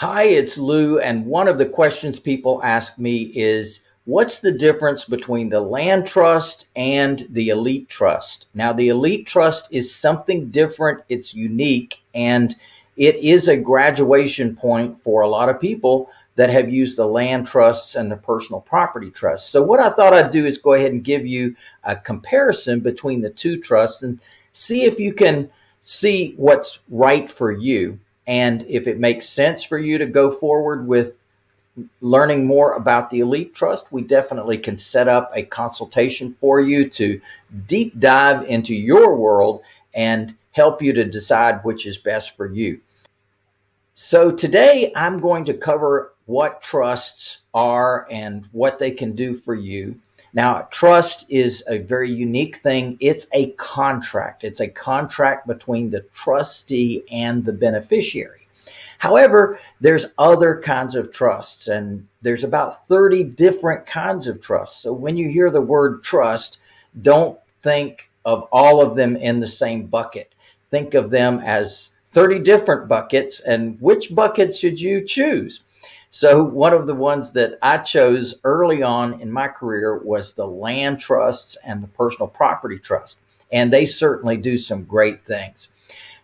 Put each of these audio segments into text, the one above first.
Hi, it's Lou, and one of the questions people ask me is what's the difference between the land trust and the elite trust? Now, the elite trust is something different, it's unique, and it is a graduation point for a lot of people that have used the land trusts and the personal property trusts. So, what I thought I'd do is go ahead and give you a comparison between the two trusts and see if you can see what's right for you. And if it makes sense for you to go forward with learning more about the Elite Trust, we definitely can set up a consultation for you to deep dive into your world and help you to decide which is best for you. So, today I'm going to cover what trusts are and what they can do for you. Now, trust is a very unique thing. It's a contract. It's a contract between the trustee and the beneficiary. However, there's other kinds of trusts and there's about 30 different kinds of trusts. So when you hear the word trust, don't think of all of them in the same bucket. Think of them as 30 different buckets and which bucket should you choose? So, one of the ones that I chose early on in my career was the land trusts and the personal property trust. And they certainly do some great things.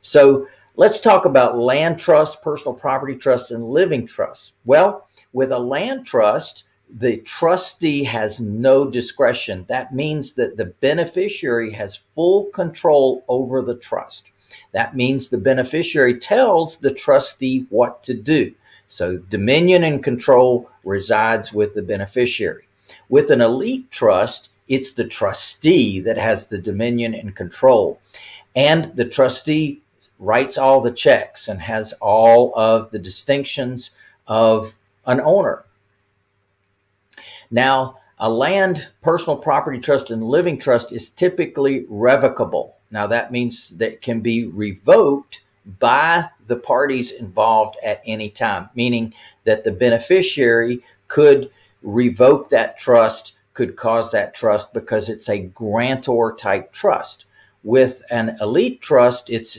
So, let's talk about land trust, personal property trust, and living trust. Well, with a land trust, the trustee has no discretion. That means that the beneficiary has full control over the trust. That means the beneficiary tells the trustee what to do. So dominion and control resides with the beneficiary. With an elite trust, it's the trustee that has the dominion and control. And the trustee writes all the checks and has all of the distinctions of an owner. Now, a land, personal property trust, and living trust is typically revocable. Now, that means that it can be revoked by the parties involved at any time, meaning that the beneficiary could revoke that trust, could cause that trust because it's a grantor type trust. With an elite trust, it's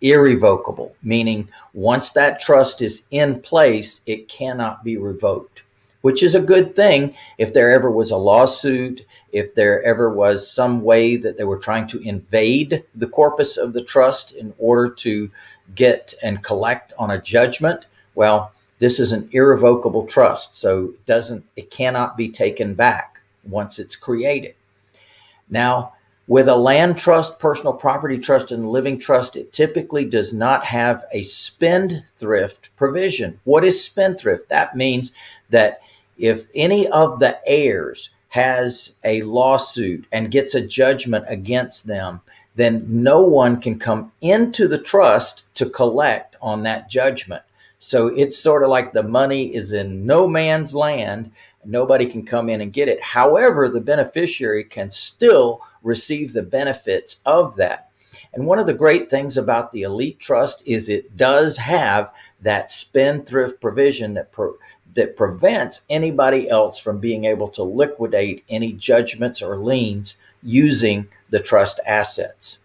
irrevocable, meaning once that trust is in place, it cannot be revoked which is a good thing if there ever was a lawsuit, if there ever was some way that they were trying to invade the corpus of the trust in order to get and collect on a judgment. Well, this is an irrevocable trust, so it doesn't it cannot be taken back once it's created. Now, with a land trust, personal property trust, and living trust, it typically does not have a spendthrift provision. What is spendthrift? That means that if any of the heirs has a lawsuit and gets a judgment against them, then no one can come into the trust to collect on that judgment. So it's sort of like the money is in no man's land. Nobody can come in and get it. However, the beneficiary can still receive the benefits of that. And one of the great things about the elite trust is it does have that spendthrift provision that pro- that prevents anybody else from being able to liquidate any judgments or liens using the trust assets.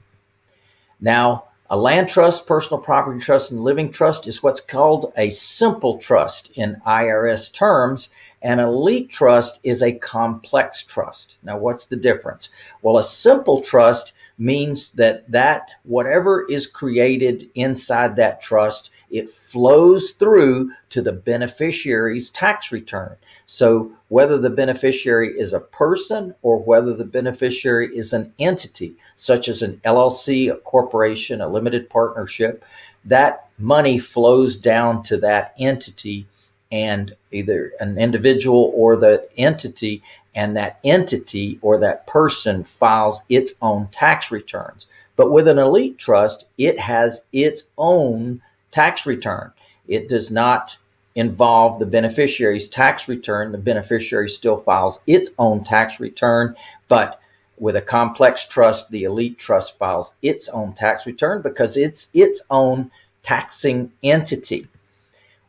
Now, a land trust, personal property trust, and living trust is what's called a simple trust in IRS terms. An elite trust is a complex trust. Now, what's the difference? Well, a simple trust means that that whatever is created inside that trust it flows through to the beneficiary's tax return. So whether the beneficiary is a person or whether the beneficiary is an entity, such as an LLC, a corporation, a limited partnership, that money flows down to that entity and either an individual or the entity and that entity or that person files its own tax returns. But with an elite trust, it has its own tax return. It does not involve the beneficiary's tax return. The beneficiary still files its own tax return, but with a complex trust, the elite trust files its own tax return because it's its own taxing entity.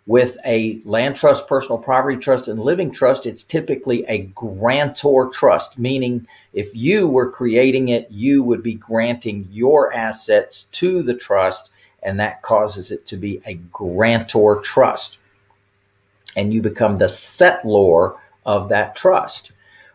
With a land trust, personal property trust, and living trust, it's typically a grantor trust, meaning if you were creating it, you would be granting your assets to the trust, and that causes it to be a grantor trust. and you become the settlor of that trust.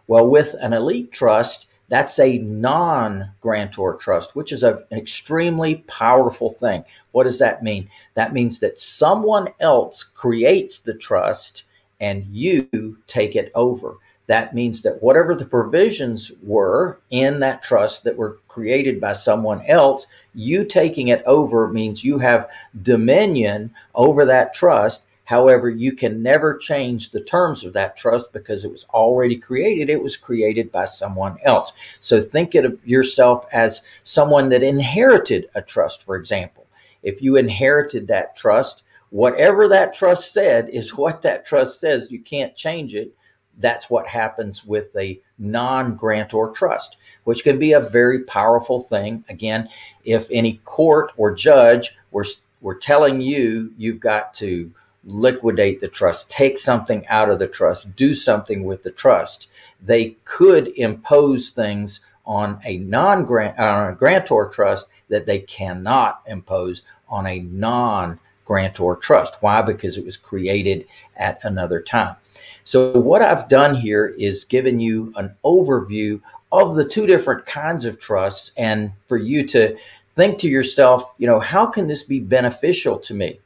Well, with an elite trust, that's a non grantor trust, which is a, an extremely powerful thing. What does that mean? That means that someone else creates the trust and you take it over. That means that whatever the provisions were in that trust that were created by someone else, you taking it over means you have dominion over that trust However, you can never change the terms of that trust because it was already created. It was created by someone else. So think of yourself as someone that inherited a trust, for example. If you inherited that trust, whatever that trust said is what that trust says. You can't change it. That's what happens with a non grantor trust, which can be a very powerful thing. Again, if any court or judge were, were telling you you've got to liquidate the trust, take something out of the trust, do something with the trust. They could impose things on a non grantor trust that they cannot impose on a non grantor trust. Why? Because it was created at another time. So what I've done here is given you an overview of the two different kinds of trusts and for you to think to yourself, you know, how can this be beneficial to me?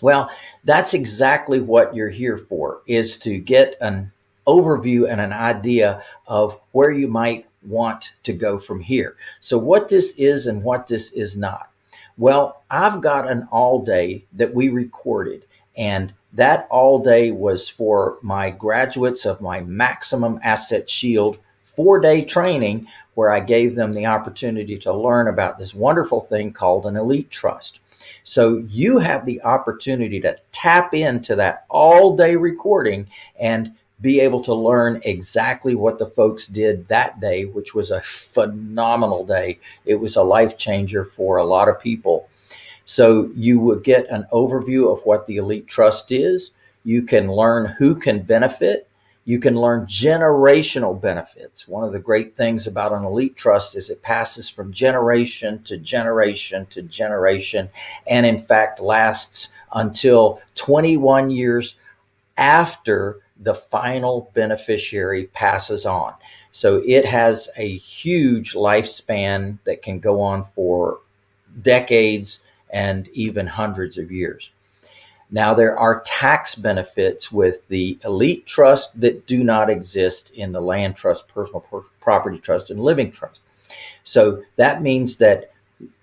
Well, that's exactly what you're here for is to get an overview and an idea of where you might want to go from here. So what this is and what this is not. Well, I've got an all day that we recorded and that all day was for my graduates of my maximum asset shield four day training where I gave them the opportunity to learn about this wonderful thing called an elite trust. So you have the opportunity to tap into that all day recording and be able to learn exactly what the folks did that day, which was a phenomenal day. It was a life changer for a lot of people. So you would get an overview of what the Elite Trust is. You can learn who can benefit you can learn generational benefits. One of the great things about an elite trust is it passes from generation to generation to generation, and in fact lasts until 21 years after the final beneficiary passes on. So it has a huge lifespan that can go on for decades and even hundreds of years. Now, there are tax benefits with the elite trust that do not exist in the land trust, personal property trust, and living trust. So that means that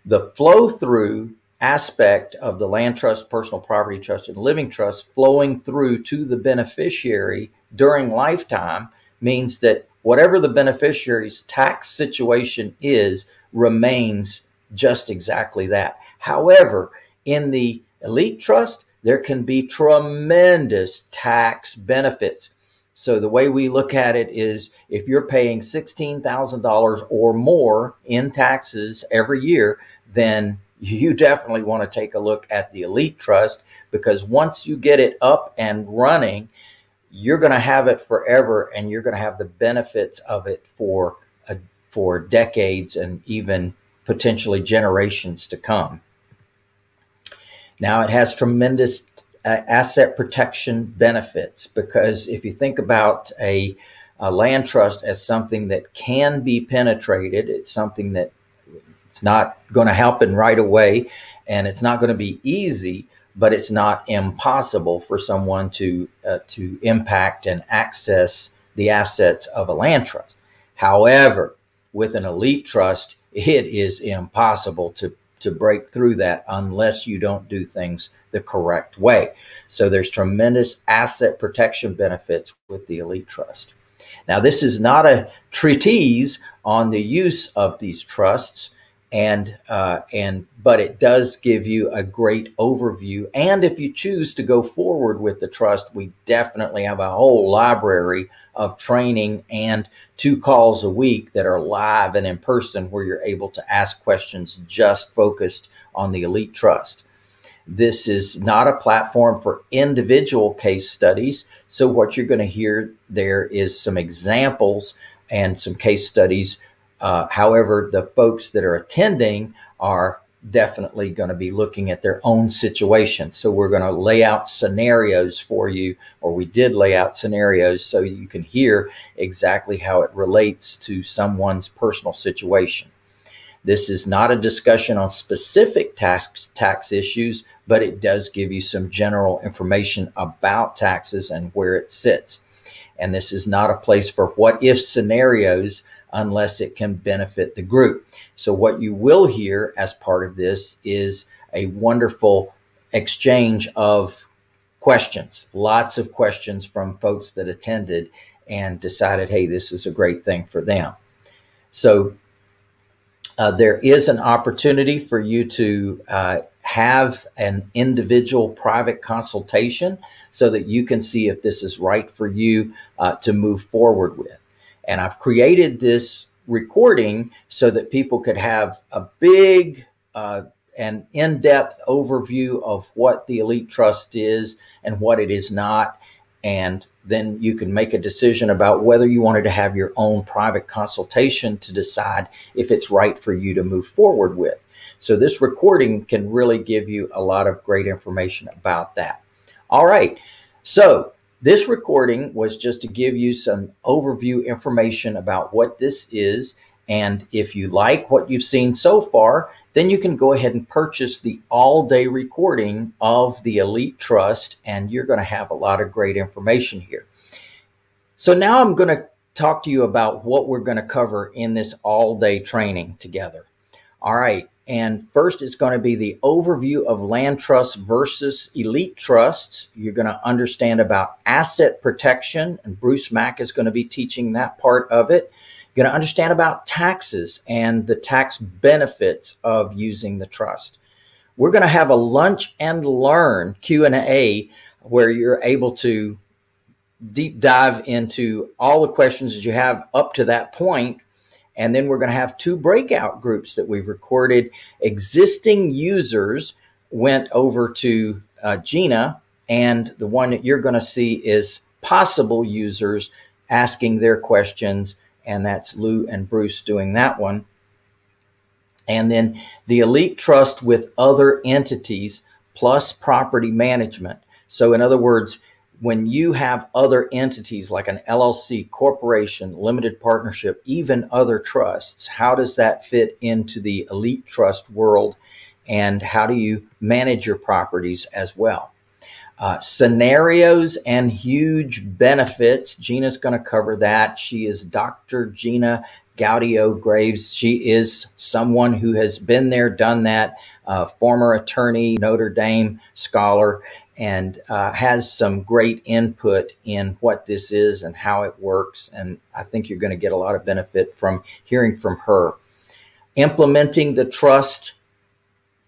the flow through aspect of the land trust, personal property trust, and living trust flowing through to the beneficiary during lifetime means that whatever the beneficiary's tax situation is remains just exactly that. However, in the elite trust, there can be tremendous tax benefits. So the way we look at it is if you're paying $16,000 or more in taxes every year, then you definitely want to take a look at the Elite Trust because once you get it up and running, you're going to have it forever and you're going to have the benefits of it for a, for decades and even potentially generations to come. Now, it has tremendous uh, asset protection benefits because if you think about a, a, land trust as something that can be penetrated, it's something that it's not going to happen right away and it's not going to be easy, but it's not impossible for someone to uh, to impact and access the assets of a land trust. However, with an elite trust, it is impossible to to break through that unless you don't do things the correct way. So there's tremendous asset protection benefits with the Elite Trust. Now, this is not a treatise on the use of these trusts, and uh, and but it does give you a great overview. And if you choose to go forward with the trust, we definitely have a whole library of training and two calls a week that are live and in person where you're able to ask questions just focused on the elite trust. This is not a platform for individual case studies. So, what you're going to hear there is some examples and some case studies. Uh, however, the folks that are attending are definitely going to be looking at their own situation. So we're going to lay out scenarios for you, or we did lay out scenarios so you can hear exactly how it relates to someone's personal situation. This is not a discussion on specific tax tax issues, but it does give you some general information about taxes and where it sits. And this is not a place for what if scenarios unless it can benefit the group. So what you will hear as part of this is a wonderful exchange of questions, lots of questions from folks that attended and decided, hey, this is a great thing for them. So uh, there is an opportunity for you to uh, have an individual private consultation so that you can see if this is right for you uh, to move forward with. And I've created this recording so that people could have a big uh, and in-depth overview of what the elite trust is and what it is not and then you can make a decision about whether you wanted to have your own private consultation to decide if it's right for you to move forward with. So this recording can really give you a lot of great information about that. All right. So this recording was just to give you some overview information about what this is. And if you like what you've seen so far, then you can go ahead and purchase the all day recording of the Elite Trust, and you're going to have a lot of great information here. So now I'm going to talk to you about what we're going to cover in this all day training together. All right. And first, it's going to be the overview of land trusts versus elite trusts. You're going to understand about asset protection, and Bruce Mack is going to be teaching that part of it. You're going to understand about taxes and the tax benefits of using the trust. We're going to have a lunch and learn Q&A where you're able to deep dive into all the questions that you have up to that point and then we're going to have two breakout groups that we've recorded. Existing users went over to uh, Gina, and the one that you're going to see is possible users asking their questions. And that's Lou and Bruce doing that one. And then the elite trust with other entities plus property management. So, in other words, when you have other entities like an LLC, corporation, limited partnership, even other trusts, how does that fit into the elite trust world? And how do you manage your properties as well? Uh, scenarios and huge benefits. Gina's going to cover that. She is Dr. Gina Gaudio Graves. She is someone who has been there, done that, uh, former attorney, Notre Dame scholar, and uh, has some great input in what this is and how it works. And I think you're going to get a lot of benefit from hearing from her. Implementing the trust,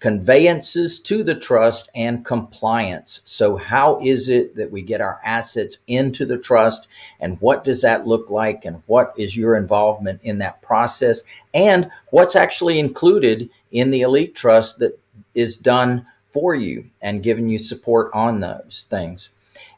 conveyances to the trust, and compliance. So, how is it that we get our assets into the trust, and what does that look like, and what is your involvement in that process, and what's actually included in the elite trust that is done for you and giving you support on those things.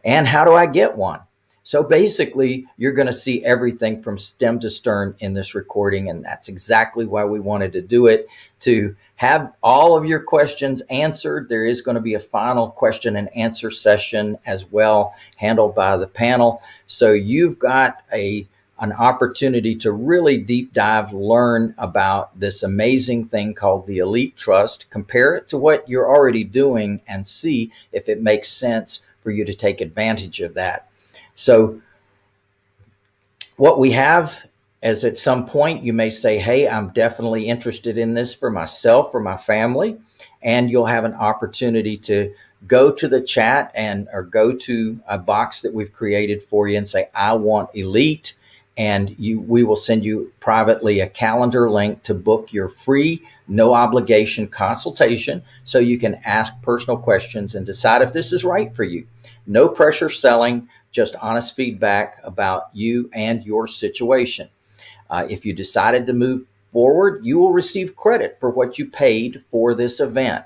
And how do I get one? So basically, you're going to see everything from stem to stern in this recording. And that's exactly why we wanted to do it to have all of your questions answered. There is going to be a final question and answer session as well, handled by the panel. So you've got a an opportunity to really deep dive, learn about this amazing thing called the Elite Trust, compare it to what you're already doing, and see if it makes sense for you to take advantage of that. So, what we have is at some point you may say, Hey, I'm definitely interested in this for myself, for my family. And you'll have an opportunity to go to the chat and or go to a box that we've created for you and say, I want Elite and you we will send you privately a calendar link to book your free no obligation consultation so you can ask personal questions and decide if this is right for you no pressure selling just honest feedback about you and your situation. Uh, if you decided to move forward you will receive credit for what you paid for this event.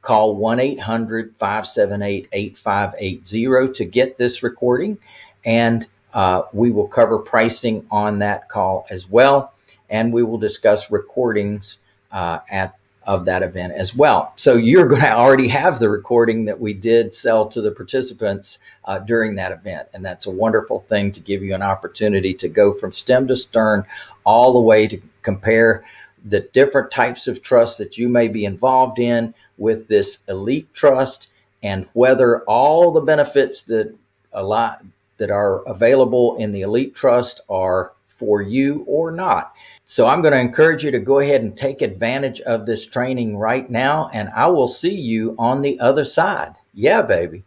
Call 1-800-578-8580 to get this recording and uh, we will cover pricing on that call as well, and we will discuss recordings uh, at of that event as well. So you're going to already have the recording that we did sell to the participants uh, during that event. And that's a wonderful thing to give you an opportunity to go from stem to stern all the way to compare the different types of trusts that you may be involved in with this elite trust and whether all the benefits that a lot that are available in the elite trust are for you or not. So I'm going to encourage you to go ahead and take advantage of this training right now, and I will see you on the other side. Yeah, baby.